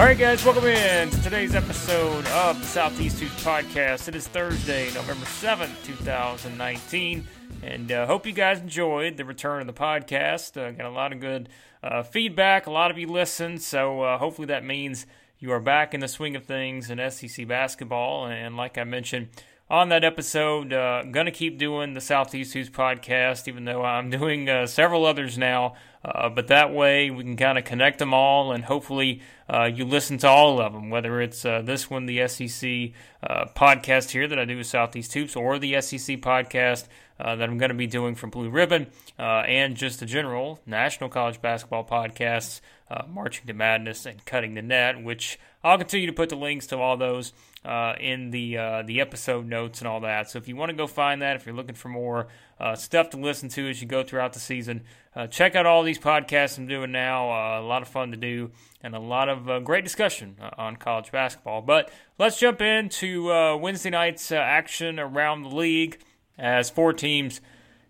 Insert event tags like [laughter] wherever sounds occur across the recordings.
All right, guys, welcome in to today's episode of the Southeast Hoops Podcast. It is Thursday, November 7th, 2019, and uh, hope you guys enjoyed the return of the podcast. Uh, got a lot of good uh, feedback, a lot of you listened, so uh, hopefully that means you are back in the swing of things in SEC basketball. And like I mentioned on that episode, uh, I'm going to keep doing the Southeast Hoops Podcast, even though I'm [laughs] doing uh, several others now. Uh, but that way we can kind of connect them all, and hopefully uh, you listen to all of them, whether it's uh, this one, the SEC uh, podcast here that I do with Southeast Hoops, or the SEC podcast uh, that I'm going to be doing from Blue Ribbon, uh, and just the general national college basketball podcasts, Marching to Madness and Cutting the Net, which I'll continue to put the links to all those uh, in the uh, the episode notes and all that. So if you want to go find that, if you're looking for more uh, stuff to listen to as you go throughout the season, uh, check out all these podcasts I'm doing now. Uh, a lot of fun to do and a lot of uh, great discussion on college basketball. But let's jump into Wednesday night's action around the league as four teams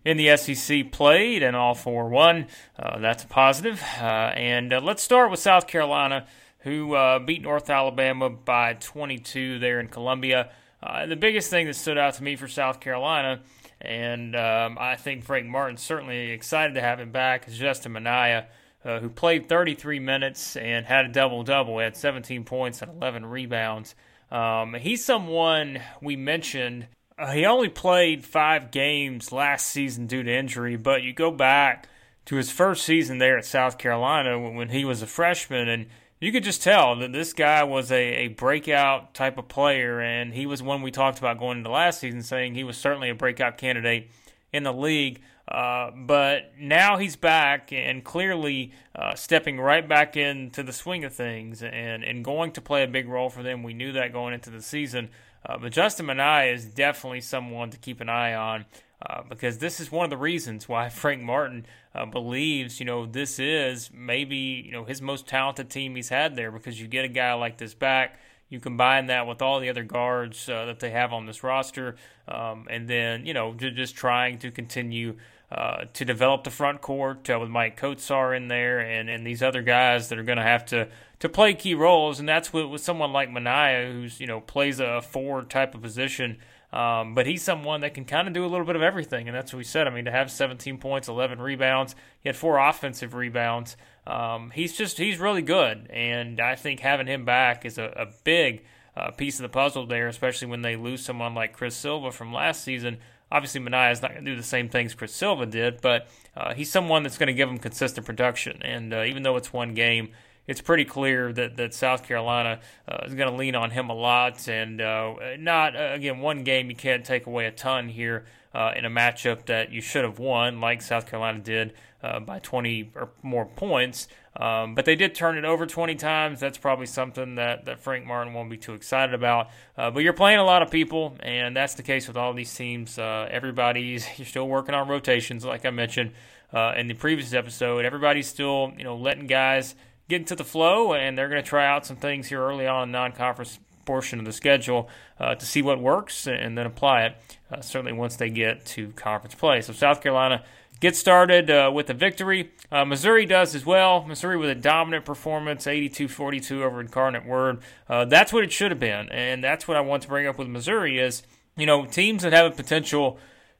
in the SEC played and all four won. that's a positive. and let's start with South Carolina who uh, beat North Alabama by 22 there in Columbia. Uh, the biggest thing that stood out to me for South Carolina, and um, I think Frank Martin's certainly excited to have him back, is Justin Minaya, uh, who played 33 minutes and had a double double. He had 17 points and 11 rebounds. Um, he's someone we mentioned. Uh, he only played five games last season due to injury, but you go back to his first season there at South Carolina when he was a freshman and you could just tell that this guy was a, a breakout type of player, and he was one we talked about going into last season, saying he was certainly a breakout candidate in the league. Uh, but now he's back and clearly uh, stepping right back into the swing of things and, and going to play a big role for them. We knew that going into the season. Uh, but Justin Minaya is definitely someone to keep an eye on. Uh, because this is one of the reasons why [laughs] Frank Martin uh, believes, you know, this is maybe, you know, his most talented team he's had there because you get a guy like this back. You combine that with all the other guards uh, that they have on this roster, um, and then, you know, just trying to continue uh, to develop the front court uh, with Maik Kotsar in there and, and these other guys that are going to have to to play key roles. And that's with, with someone like Minaya, who's, you know, plays a forward type of position. Um, but he's someone that can kind of do a little bit of everything, and that's what we said. I mean, to have 17 points, 11 rebounds, he had four offensive rebounds. Um, he's just he's really good, and I think having him back is a, a big uh, piece of the puzzle there, especially when they lose someone like Chris Silva from last season. Obviously, Minaya is not going to do the same things Chris Silva did, but uh, he's someone that's going to give him consistent production. And uh, even though it's one game, it's pretty clear that, that South Carolina uh, is going to lean on him a lot. And uh, not, uh, again, one game you can't take away a ton here uh, in a matchup that you should have won, like South Carolina did uh, by 20 or more points. Um, but they did turn it over 20 times. That's probably something that, that Frank Martin won't be too excited about. Uh, but you're playing a lot of people, and that's the case with all these teams. everybody's [laughs] you're still working on rotations, like I mentioned in the previous episode. Everybody's still you know letting guys – get into the flow, and they're going to try out some things here early on in non-conference portion of the schedule uh, to see what works and then apply it. Uh, certainly once they get to conference play. So South Carolina gets started uh, with a victory. Uh, Missouri does as well. Missouri with a dominant performance, 82-42 over Incarnate Word. Uh, that's what it should have been, and that's what I want to bring up with Missouri is you know teams that have a potential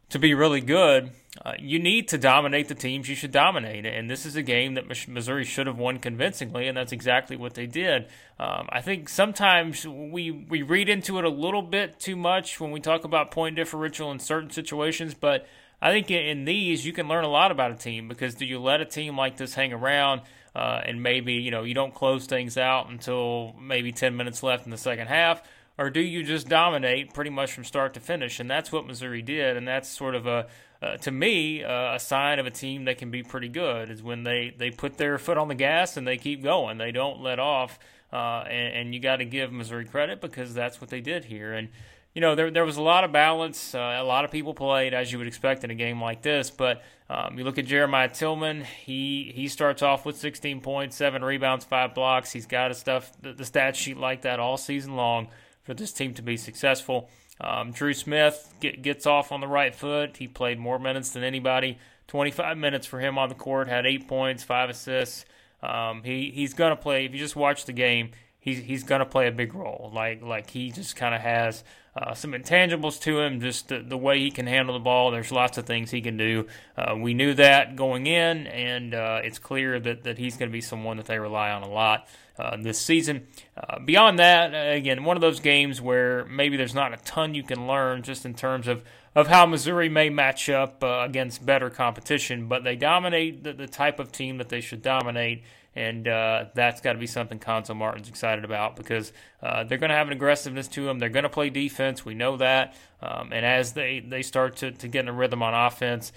to be really good uh, you need to dominate the teams you should dominate. And this is a game that Missouri should have won convincingly, and that's exactly what they did. Um, I think sometimes we, we read into it a little bit too much when we talk about point differential in certain situations, but I think in these you can learn a lot about a team because do you let a team like this hang around uh, and maybe you know you don't close things out until maybe 10 minutes left in the second half or do you just dominate pretty much from start to finish and that's what Missouri did and that's sort of a uh, to me, uh, a sign of a team that can be pretty good is when they, they put their foot on the gas and they keep going. They don't let off. Uh, and, and, you got to give Missouri credit because that's what they did here. And, you know, there, there was a lot of balance. Uh, a lot of people played as you would expect in a game like this. But um, you look at Jeremiah Tilmon. he, he starts off with 16 points, seven rebounds, five blocks. He's got a stuff, the, the stat sheet like that all season long. for this team to be successful. Um, Dru Smith get, gets off on the right foot. He played more minutes than anybody. 25 minutes for him on the court, had eight points, five assists. Um, he he's gonna play. If you just watch the game, he's he's gonna play a big role. Like like he just kind of has uh, some intangibles to him, just the, the, way he can handle the ball. There's lots of things he can do. Uh, we knew that going in, and uh, it's clear that, that he's going to be someone that they rely on a lot uh, this season. Uh, beyond that, again, one of those games where maybe there's not a ton you can learn just in terms of, of how Missouri may match up uh, against better competition, but they dominate the, the type of team that they should dominate and uh, that's got to be something Cuonzo Martin's excited about because uh, they're going to have an aggressiveness to them. They're going to play defense. We know that. Um, and as they, they start to, to get in a rhythm on offense,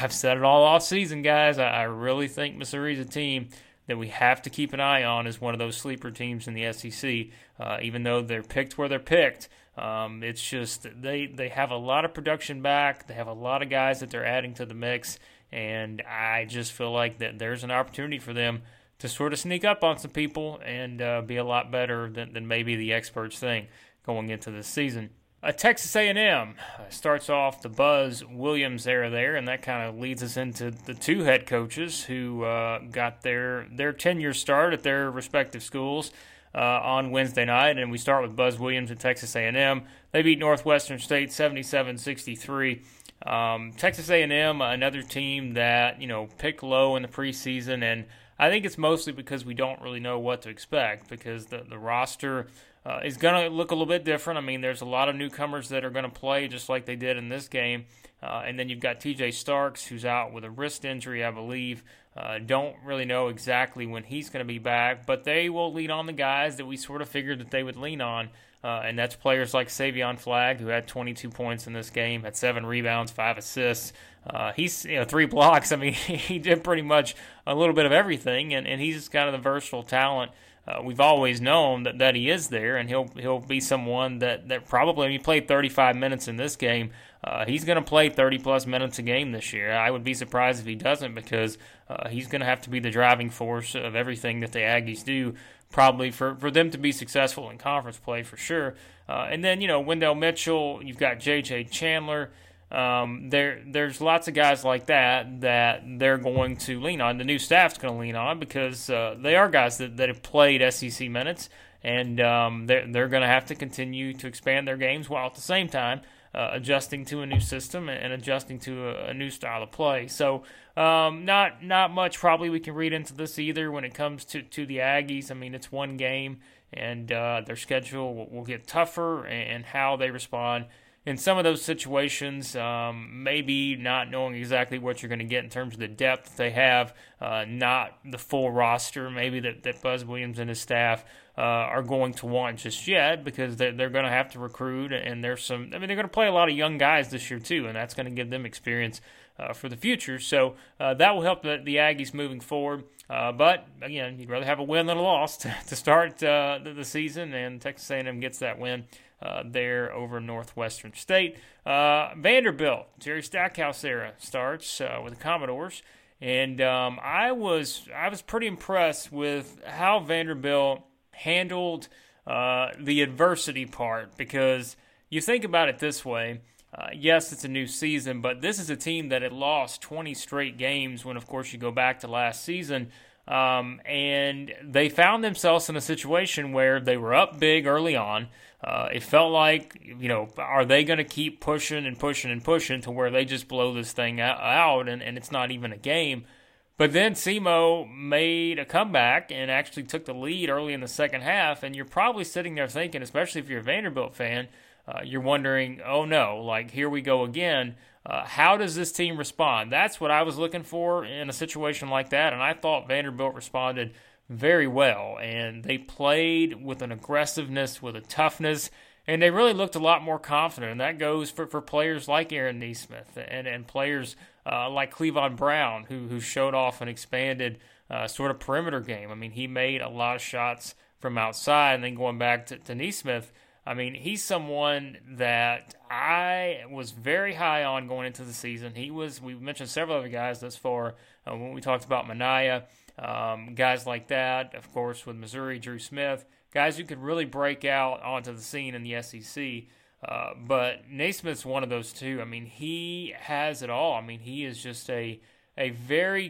I've said it all off season, guys. I, I really think Missouri's a team that we have to keep an eye on as one of those sleeper teams in the SEC. Uh, even though they're picked where they're picked, um, it's just they they have a lot of production back. They have a lot of guys that they're adding to the mix, and I just feel like that there's an opportunity for them to sort of sneak up on some people and uh, be a lot better than, than maybe the experts think going into this season. Uh, Texas A&M starts off the Buzz Williams era there, and that kind of leads us into the two head coaches who uh, got their their tenure start at their respective schools uh, on Wednesday night. And we start with Buzz Williams at Texas A&M. They beat Northwestern State 77-63. Um, Texas A&M, another team that you know picked low in the preseason and I think it's mostly because we don't really know what to expect because the, the roster uh, is going to look a little bit different. I mean, there's a lot of newcomers that are going to play just like they did in this game. Uh, and then you've got TJ Starks, who's out with a wrist injury, I believe. Uh, don't really know exactly when he's going to be back, but they will lean on the guys that we sort of figured that they would lean on. Uh, and that's players like Savion Flagg, who had 22 points in this game, had seven rebounds, five assists. Uh, he's you know three [laughs] blocks. I mean, [laughs] he did pretty much a little bit of everything, and, and he's kind of the versatile talent. Uh, we've always known that, that he is there, and he'll he'll be someone that, that probably he played 35 minutes in this game. Uh, he's going to play 30 plus minutes a game this year. I would be surprised if he doesn't because uh, he's going to have to be the driving force of everything that the Aggies do, probably for, for them to be successful in conference play for sure. Uh, and then you know Wendell Mitchell, you've got J.J. Chandler. Um, there, there's lots of guys like that that they're going to lean on. The new staff's going to lean on because uh, they are guys that, that have played SEC minutes, and um, they're they're going to have to continue to expand their games while at the same time uh, adjusting to a new system and adjusting to a, a new style of play. So, um, not not much probably we can read into this either when it comes to to the Aggies. I mean, it's one game, and uh, their schedule will, will get tougher, and, and how they respond in some of those situations, um, maybe not knowing exactly what you're going to get in terms of the depth they have, uh, not the full roster, maybe that, that Buzz Williams and his staff uh, are going to want just yet because they're, they're going to have to recruit. And there's some, I mean, they're going to play a lot of young guys this year, too, and that's going to give them experience uh, for the future. So uh, that will help the, the Aggies moving forward. Uh, but again, you'd rather have a win than a loss [laughs] to, to start uh, the, the, season, and Texas A&M gets that win uh, there over Northwestern State. Uh, Vanderbilt, Jerry Stackhouse era starts with the Commodores, and um, I was I was pretty impressed with how Vanderbilt handled the adversity part because you think about it this way. Uh, yes, it's a new season, but this is a team that had lost 20 straight games when, of course, you go back to last season. Um, and they found themselves in a situation where they were up big early on. Uh, it felt like, you know, are they going to keep pushing and pushing and pushing to where they just blow this thing out and, and it's not even a game? But then SEMO made a comeback and actually took the lead early in the second half. And you're probably sitting there thinking, especially if you're a Vanderbilt fan, uh, you're wondering, oh no, like here we go again. Uh, how does this team respond? That's what I was looking for in a situation like that, and I thought Vanderbilt responded very well. And they played with an aggressiveness, with a toughness, and they really looked a lot more confident. And that goes for, for players like Aaron Nesmith and, and players uh, like Clevon Brown, who, who showed off an expanded uh, sort of perimeter game. I mean, he made a lot of shots from outside, and then going back to, to Nesmith – I mean, he's someone that I was very high on going into the season. He was, we mentioned several other guys thus far uh, when we talked about Minaya, um, guys like that, of course, with Missouri, Dru Smith. guys who could really break out onto the scene in the SEC. Uh, but Nesmith's one of those two. I mean, he has it all. I mean, he is just a a very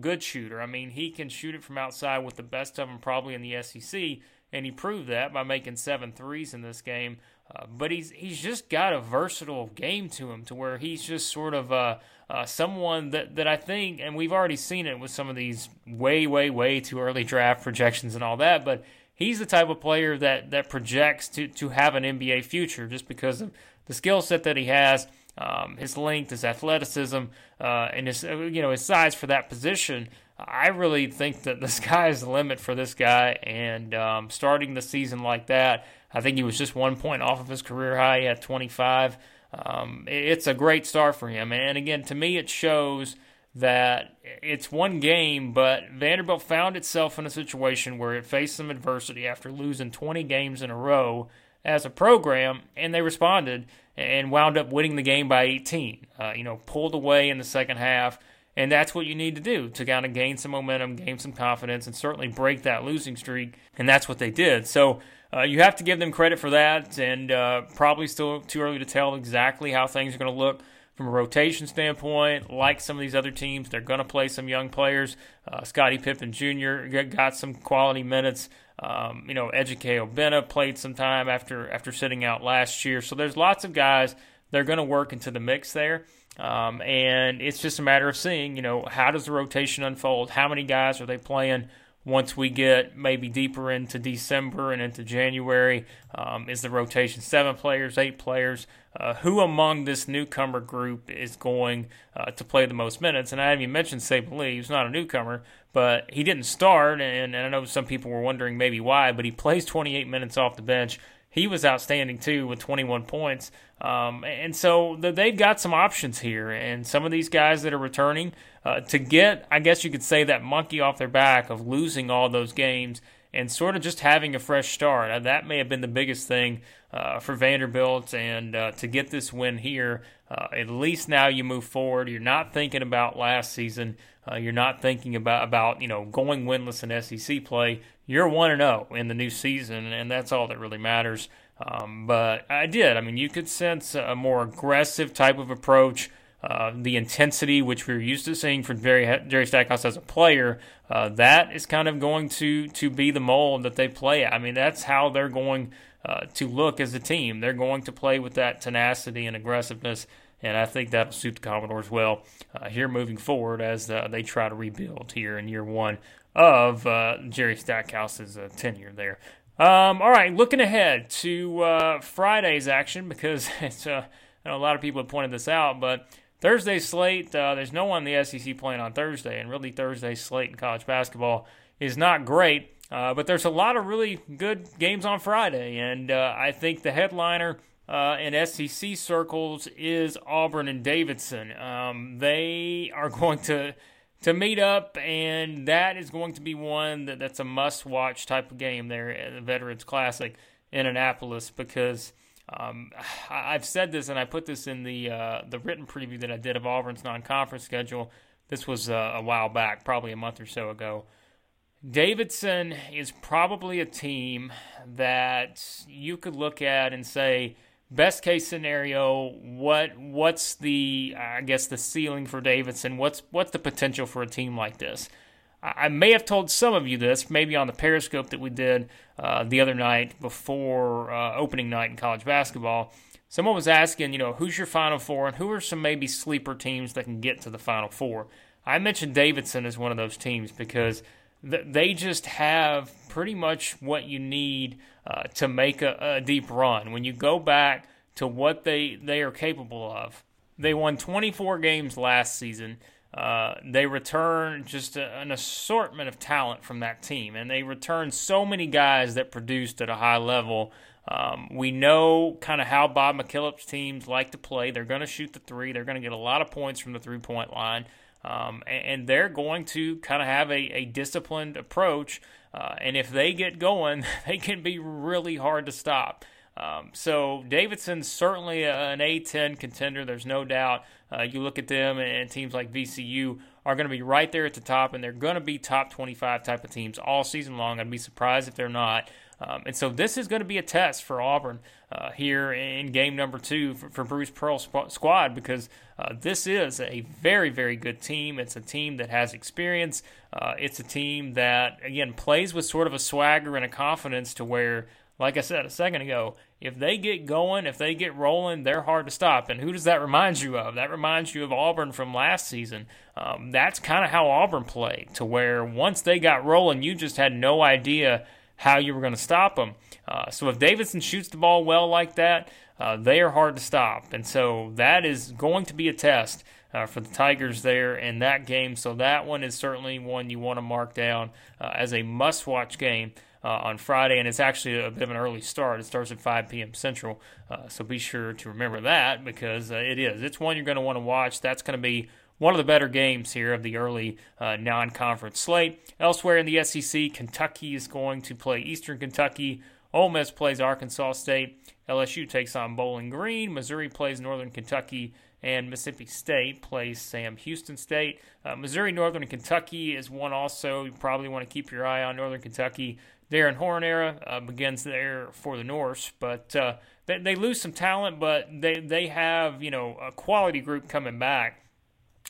good shooter. I mean, he can shoot it from outside with the best of them probably in the SEC, and he proved that by making seven threes in this game. Uh, but he's he's just got a versatile game to him, to where he's just sort of uh, uh, someone that, that I think, and we've already seen it with some of these way, way, way too early draft projections and all that. But he's the type of player that that projects to to have an NBA future just because of the skill set that he has, um, his length, his athleticism, uh, and his uh, you know his size for that position. I really think that the [laughs] sky is the limit for this guy, and um, starting the season like that, I think he was just one point off of his career high at 25. Um, it's a great start for him, and again, to me, it shows that it's one game, but Vanderbilt found itself in a situation where it faced some adversity after losing 20 games in a row as a program, and they responded and wound up winning the game by 18. Uh, you know, pulled away in the second half, and that's what you need to do to kind of gain some momentum, gain some confidence, and certainly break that losing streak, and that's what they did. So uh, you have to give them credit for that, and uh, probably still too early to tell exactly how things are going to look from a rotation standpoint, like some of these other teams, they're going to play some young players. Uh, Scottie Pippen Jr. got some quality minutes. Um, you know, Ejike Obinna played some time after after sitting out last year. So there's lots of guys they're going to work into the mix there. Um, and it's just a matter of seeing, you know, how does the rotation unfold? How many guys are they playing? once we get maybe deeper into December and into January, um, is the rotation seven players, eight players? Uh, who among this newcomer group is going uh, to play the most minutes? And I haven't even mentioned Saben Lee, who's not a newcomer, but he didn't start, and, and I know some people were wondering maybe why, but he plays 28 minutes off the bench. He was outstanding too with 21 points. Um, and so they've got some options here. And some of these guys that are returning uh, to get, I guess you could say, that monkey off their back of losing all those games and sort of just having a fresh start. Uh, that may have been the biggest thing uh, for Vanderbilt. And uh, to get this win here, uh, at least now you move forward. You're not thinking about last season. Uh, you're not thinking about, about you know going winless in SEC play. You're one and zero oh in the new season, and that's all that really matters. Um, but I did. I mean, you could sense a more aggressive type of approach. Uh, the intensity, which we are used to seeing from Jerry, Jerry Stackhouse as a player, uh, that is kind of going to to be the mold that they play. I mean, that's how they're going uh, to look as a team. They're going to play with that tenacity and aggressiveness, and I think that'll suit the Commodores well uh, here moving forward as uh, they try to rebuild here in year one of uh, Jerry Stackhouse's tenure there. Um, all right, looking ahead to uh, Friday's action because [laughs] it's uh, a lot of people have pointed this out, but Thursday's slate, uh, there's no one in the SEC playing on Thursday, and really Thursday's slate in college basketball is not great. Uh, but there's a lot of really good games on Friday, and uh, I think the headliner uh, in SEC circles is Auburn and Davidson. Um, they are [laughs] going to to meet up, and that is going to be one that, that's a must watch type of game there at the Veterans Classic in Annapolis because um, I've said this and I put this in the uh, the written preview that I did of Auburn's non conference schedule. This was uh, a while back, probably a month or so ago. Davidson is probably a team that you could look at and say, best case scenario, what what's the I guess the ceiling for Davidson? What's what's the potential for a team like this? I may have told some of you this, maybe on the Periscope that we did uh, the other night before uh, opening night in college basketball. Someone was asking, you know, who's your Final Four and who are some maybe sleeper teams that can get to the Final Four? I mentioned Davidson as one of those teams because they just have pretty much what you need uh, to make a, a, deep run. When you go back to what they, they are capable of, they won 24 games last season. Uh, they return just a, an assortment of talent from that team, and they return so many guys that produced at a high level. Um, we know kind of how Bob McKillop's teams like to play. They're going to shoot the three. They're going to get a lot of points from the three point line. Um, and, they're going to kind of have a, a disciplined approach. Uh, and if they get going, [laughs] they can be really hard to stop. Um, so Davidson's certainly an A10 contender. There's no doubt. Uh, you look at them and teams like VCU are going to be right there at the top, and they're going to be top 25 type of teams all season long. I'd be surprised if they're not. Um, and so this is going to be a test for Auburn uh, here in game number two for, for Bruce Pearl's squad because uh, this is a very, very good team. It's a team that has experience. Uh, it's a team that, again, plays with sort of a swagger and a confidence to where, like I said a second ago, if they get going, if they get rolling, they're hard to stop. And who does that remind you of? That reminds you of Auburn from last season. Um, that's kind of how Auburn played, to where once they got rolling, you just had no idea how you were going to stop them. Uh, so if Davidson shoots the ball well like that, uh, they are hard to stop. And so that is going to be a test uh, for the Tigers there in that game. So that one is certainly one you want to mark down uh, as a must watch game. Uh, on Friday, and it's actually a bit of an early start. It starts at 5 p.m. Central, uh, so be sure to remember that because it is. It's one you're going to want to watch. That's going to be one of the better games here of the early uh, non conference slate. Elsewhere in the SEC, Kentucky is going to play Eastern Kentucky. Ole Miss plays Arkansas State. LSU takes on Bowling Green. Missouri plays Northern Kentucky. And Mississippi State plays Sam Houston State. Uh, Missouri, Northern Kentucky is one also. You probably want to keep your eye on Northern Kentucky. Darrin Horn era uh, begins there for the Norse, but uh, they, they lose some talent, but they, they have, you know, a quality group coming back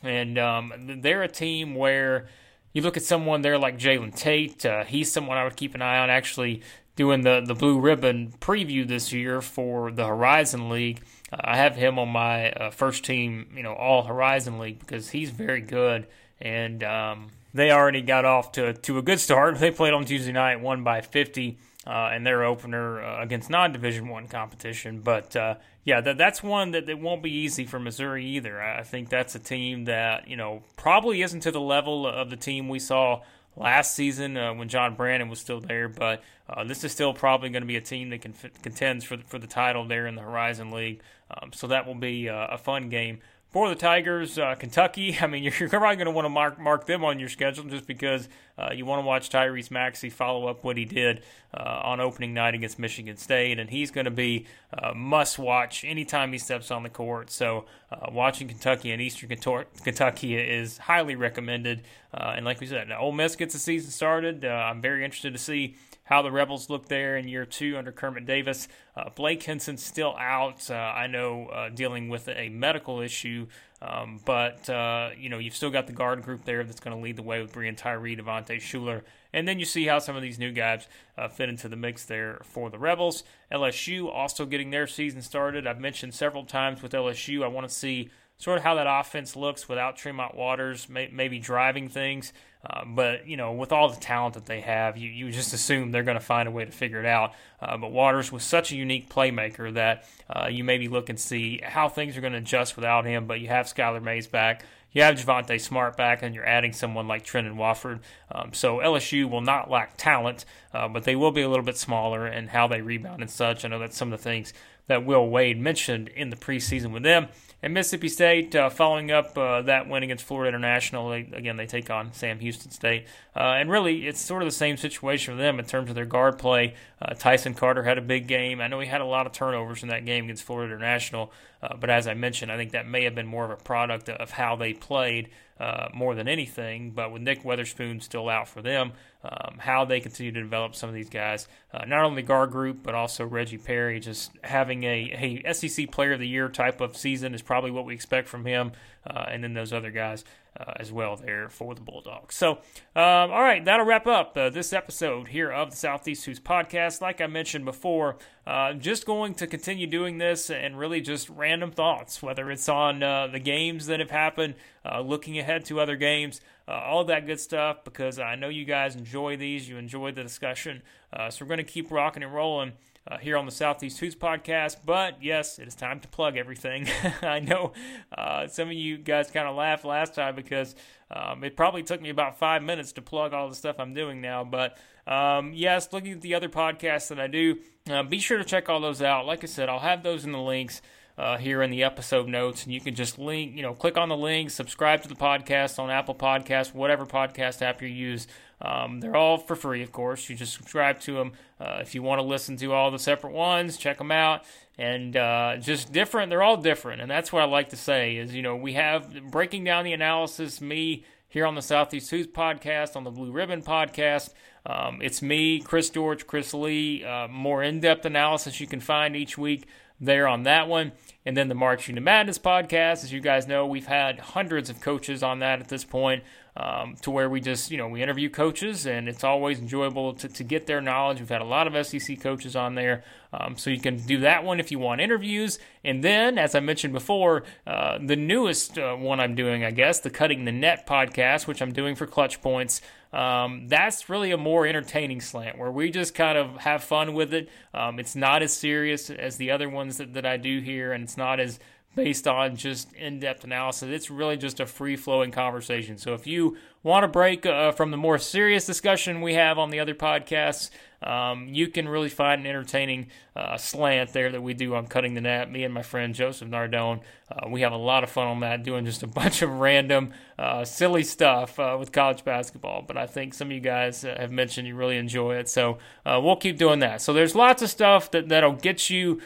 and um, they're a team where you look at someone there like Jalen Tate. Uh, he's someone I would keep an eye on. Actually, doing the the blue ribbon preview this year for the Horizon League. I have him on my uh, first team, you know, all Horizon League because he's very good. And um, they already got off to to a good start. They played on Tuesday night, won by 50 uh, in their opener uh, against non-division one competition. But uh, yeah, that, that's one that, that won't be easy for Missouri either. I think that's a team that you know probably isn't to the level of the team we saw last season uh, when John Brannen was still there. But uh, this is still probably going to be a team that can contends for the, for the title there in the Horizon League. Um, so that will be uh, a fun game for the Tigers, uh, Kentucky, [laughs] I mean, you're probably going to want to mark mark them on your schedule just because uh, you want to watch Tyrese Maxey follow up what he did uh, on opening night against Michigan State, and he's going to be uh, must watch anytime he steps on the court. So, uh, watching Kentucky and Eastern Kentucky is highly recommended. Uh, and like we said, Ole Miss gets the season started. I'm very interested to see how the Rebels look there in year two under Kermit Davis. Uh, Blake Hinson's still out. Uh, I know uh, dealing with a medical issue, um, but uh, you know you've still got the guard group there that's going to lead the way with Breein Tyree, Devontae Shuler, and then you see how some of these new guys uh, fit into the mix there for the Rebels. LSU also getting their season started. I've mentioned several times with LSU, I want to see sort of how that offense looks without Tremont Waters, may, maybe driving things. Uh, but you know, with all the talent that they have, you, you just assume they're going to find a way to figure it out. Uh, but Waters was such a unique playmaker that uh, you maybe look and see how things are going to adjust without him. But you have Skylar Mays back. You have Javonte Smart back, and you're adding someone like Trendon Watford. Um, so LSU will not lack talent, uh, but they will be a little bit smaller and how they rebound and such. I know that's some of the things that Will Wade mentioned in the preseason with them. And Mississippi State, uh, following up uh, that win against Florida International, they, again, they take on Sam Houston State. Uh, and really, it's sort of the same situation for them in terms of their guard play. Uh, Tyson Carter had a big game. I know he had a lot of turnovers in that game against Florida International, uh, but as I mentioned, I think that may have been more of a product of how they played uh, more than anything. But with Nick Weatherspoon still out for them, um, how they continue to develop some of these guys, uh, not only guard group, but also Reggie Perry, just having a, a SEC Player of the Year type of season is probably what we expect from him. Uh, and then those other guys uh, as well there for the Bulldogs. So, um, all right, that'll wrap up uh, this episode here of the Southeast Hoops podcast. Like I mentioned before, uh, just going to continue doing this and really just random thoughts, whether it's on uh, the games that have happened, uh, looking ahead to other games, uh, all that good stuff, because I know you guys enjoy these, you enjoy the discussion. so, we're going to keep rocking and rolling uh, here on the Southeast Hoops podcast. But yes, it is time to plug everything. [laughs] I know uh, some of you guys kind of laughed last time because um, it probably took me about five minutes to plug all the stuff I'm doing now. But um, yes, looking at the other podcasts that I do, uh, be sure to check all those out. Like I said, I'll have those in the links. Uh, here in the episode notes, and you can just link, you know, click on the link, subscribe to the podcast on Apple Podcasts, whatever podcast app you use. Um, they're all for free, of course. You just subscribe to them. Uh, if you want to listen to all the separate ones, check them out. And uh, just different, they're all different. And that's what I like to say is, you know, we have breaking down the analysis, me here on the Southeast Hoops podcast, on the Blue Ribbon podcast. Um, it's me, Chris George, Chris Lee. Uh, more in depth analysis you can find each week there on that one. And then the Marching to Madness podcast. As you guys know, we've had hundreds of coaches on that at this point um, to where we just, you know, we interview coaches and it's always enjoyable to, to get their knowledge. We've had a lot of SEC coaches on there. Um, so you can do that one if you want interviews. And then, as I mentioned before, uh, the newest uh, one I'm doing, I guess, the Cutting the Net podcast, which I'm doing for Clutch Points. Um, that's really a more entertaining slant where we just kind of have fun with it. Um, it's not as serious as the other ones that, that I do here, and it's not as based on just in depth analysis. It's really just a free flowing conversation. So if you want to break uh, from the more serious discussion we have on the other podcasts, um, you can really find an entertaining uh, slant there that we do on Cutting the Net. Me and my friend Joseph Nardone, uh, we have a lot of fun on that, doing just a [laughs] bunch of random, uh, silly stuff uh, with college basketball. But I think some of you guys uh, have mentioned you really enjoy it, so uh, we'll keep doing that. So there's lots of stuff that, that'll get you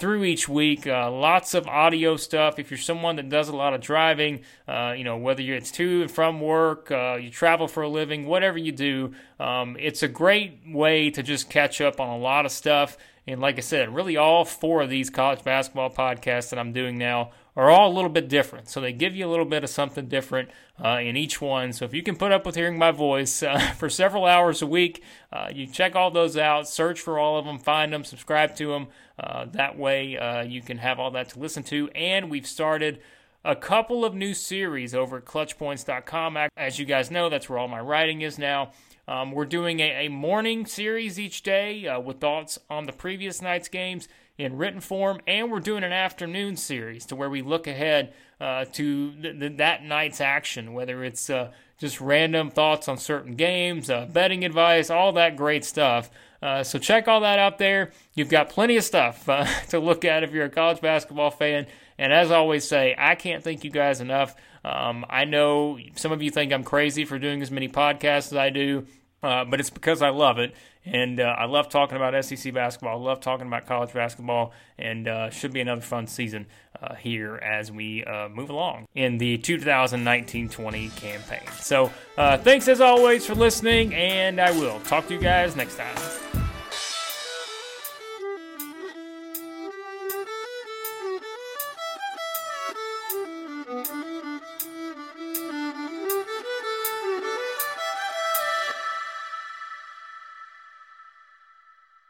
through each week. lots of audio stuff. If you're someone that does a lot of driving, you know whether it's to and from work, you travel for a living, whatever you do, um, it's a great way to just catch up on a lot of stuff. And like I said, really all four of these college basketball podcasts that I'm doing now are all a little bit different. So they give you a little bit of something different uh, in each one. So if you can put up with hearing my voice uh, [laughs] for several hours a week, uh, you check all those out, search for all of them, find them, subscribe to them. Uh, that way uh, you can have all that to listen to. And we've started a couple of new series over at clutchpoints.com. As you guys know, that's where all my writing is now. Um, we're doing a, a, morning series each day uh, with thoughts on the previous night's games in written form, and we're doing an afternoon series to where we look ahead uh, to th- th- that night's action, whether it's uh, just random thoughts on certain games, uh, betting advice, all that great stuff. Uh, so check all that out there. You've got plenty of stuff uh, [laughs] to look at if you're a college basketball fan. And as I always say, I can't thank you guys enough. Um, I know some of you think I'm crazy for doing as many podcasts as I do. Uh, but it's because I love it, and uh, I love talking about SEC basketball. I love talking about college basketball, and uh, should be another fun season uh, here as we uh, move along in the 2019-20 campaign. So, uh, thanks as always for listening, and I will talk to you guys next time.